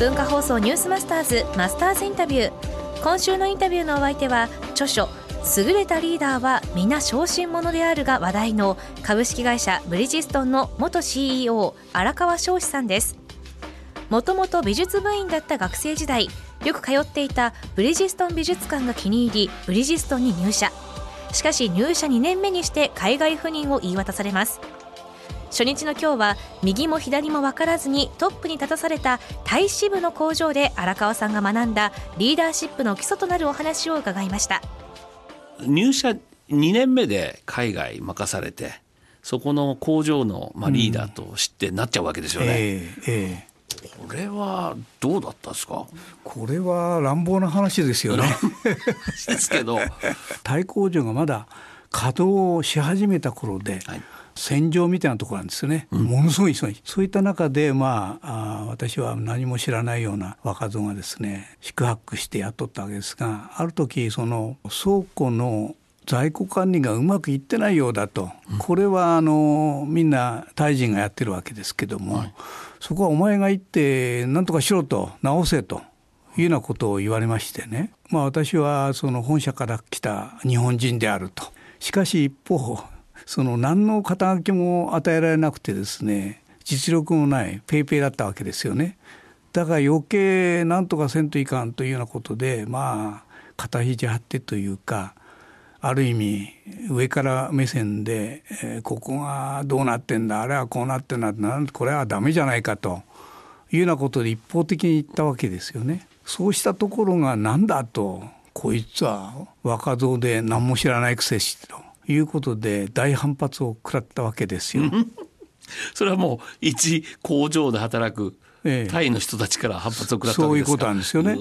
文化放送ニュースマスターズマスターズインタビュー。今週のインタビューのお相手は著書優れたリーダーは皆小心者であるが話題の株式会社ブリヂストンの元 CEO 荒川翔志さんです。もともと美術部員だった学生時代よく通っていたブリヂストン美術館が気に入りブリヂストンに入社。しかし入社2年目にして海外赴任を言い渡されます。初日の今日は右も左も分からずにトップに立たされた体脂部の工場で荒川さんが学んだリーダーシップの基礎となるお話を伺いました。入社2年目で海外任されてそこの工場のまあリーダーとしてなっちゃうわけですよね。えーえーこれはどうだったですか？これは乱暴な話ですよね。ですけど。太工場がまだ稼働し始めた頃で、はい、戦場みたいなところなんですよね、うん、ものすごい忙しいそういった中でまああ私は何も知らないような若造がですね宿泊して雇ったわけですがある時その倉庫の在庫管理がうまくいってないようだと、うん、これはあのみんな大臣がやってるわけですけども、はい。そこはお前が行って何とかしろと直せというようなことを言われましてね、まあ、私はその本社から来た日本人であると。しかし一方その何の肩書きも与えられなくてですね実力もないペイペイだったわけですよね。だから余計何とかせんといかんというようなことでまあ肩肘張ってというかある意味上から目線で、えー、ここがどうなってんだあれはこうなってんだなんこれはダメじゃないかというようなことで一方的に言ったわけですよね。そうしたところが何だとこいつは若造で何も知らないくせしということで大反発を食らったわけですよ。それはもう一工場で働くタイの人たちから反発を食らったわけですか、そういうことなんですよね。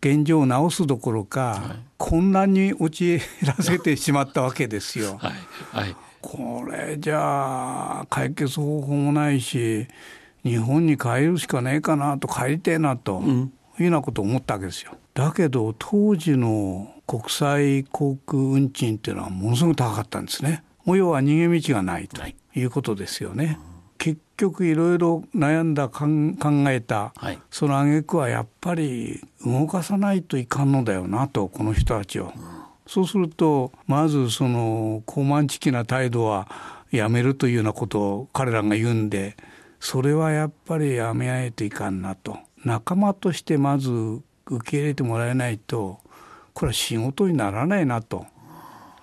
現状を直すどころか、はい、混乱に陥らせてしまったわけですよ。はいはい、これじゃあ解決方法もないし日本に帰るしかねえかなと帰りてえなと、うん、いうようなことを思ったわけですよ。だけど当時の国際航空運賃っていうのはものすごく高かったんですね。も要は逃げ道がないということですよね。結局いろいろ悩んだ考えた、はい、その挙句はやっぱり動かさないといかんのだよなとこの人たちを。うん、そうするとまずその高慢ちきな態度はやめるというようなことを彼らが言うんでそれはやっぱりやめないといかんなと仲間としてまず受け入れてもらえないとこれは仕事にならないなと。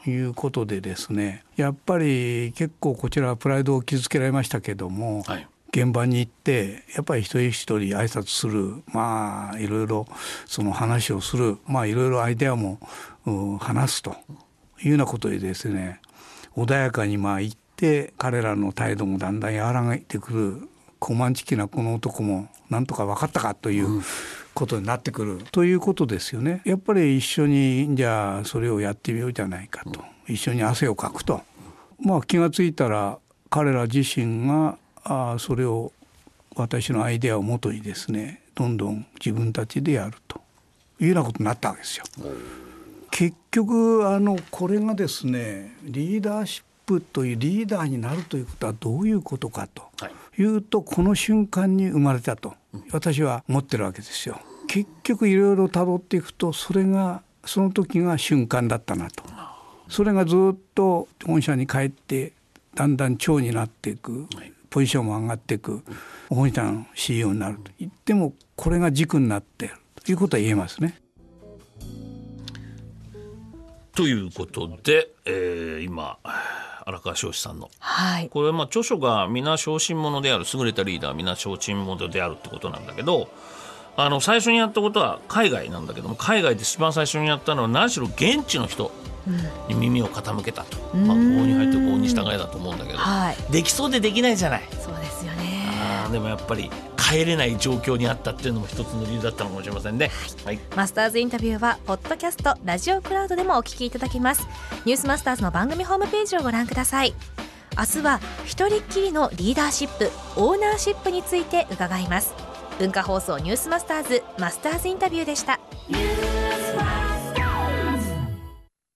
いうことでですねやっぱり結構こちらはプライドを傷つけられましたけども、はい、現場に行ってやっぱり一人一人挨拶するまあいろいろその話をするまあいろいろアイデアも話すと。いうようなことでですね穏やかにまあ言って彼らの態度もだんだん和らげてくる高慢ちきなこの男もなんとか分かったかという、ことになってくるということですよね。やっぱり一緒にじゃあそれをやってみようじゃないかと一緒に汗をかくと、まあ、気が付いたら彼ら自身があそれを私のアイデアをもとにですねどんどん自分たちでやるというようなことになったわけですよ。結局あのこれがですねリーダーシップというリーダーになるということはどういうことかというと、この瞬間に生まれたと私は思ってるわけですよ。結局いろいろ辿っていくとそれがその時が瞬間だったなと。それがずっと本社に帰ってだんだん長になっていく、ポジションも上がっていく本社の CEO になると言ってもこれが軸になっているということは言えますね。ということで、えー、今荒川彰子さんの、はい、これはまあ著書が皆小心者である優れたリーダー皆小心者であるってことなんだけどあの最初にやったことは海外なんだけども海外で一番最初にやったのは何しろ現地の人に耳を傾けたと、うん、まあ、法に入って法に従えだと思うんだけど、はい、できそうでできないじゃない。そうですよね。あでもやっぱり帰れない状況にあったっていうのも一つの理由だったのかもしれませんね、はい、マスターズインタビューはポッドキャストラジオクラウドでもお聞きいただけます。ニュースマスターズの番組ホームページをご覧ください。明日は一人っきりのリーダーシップオーナーシップについて伺います。文化放送ニュースマスターズマスターズインタビューでした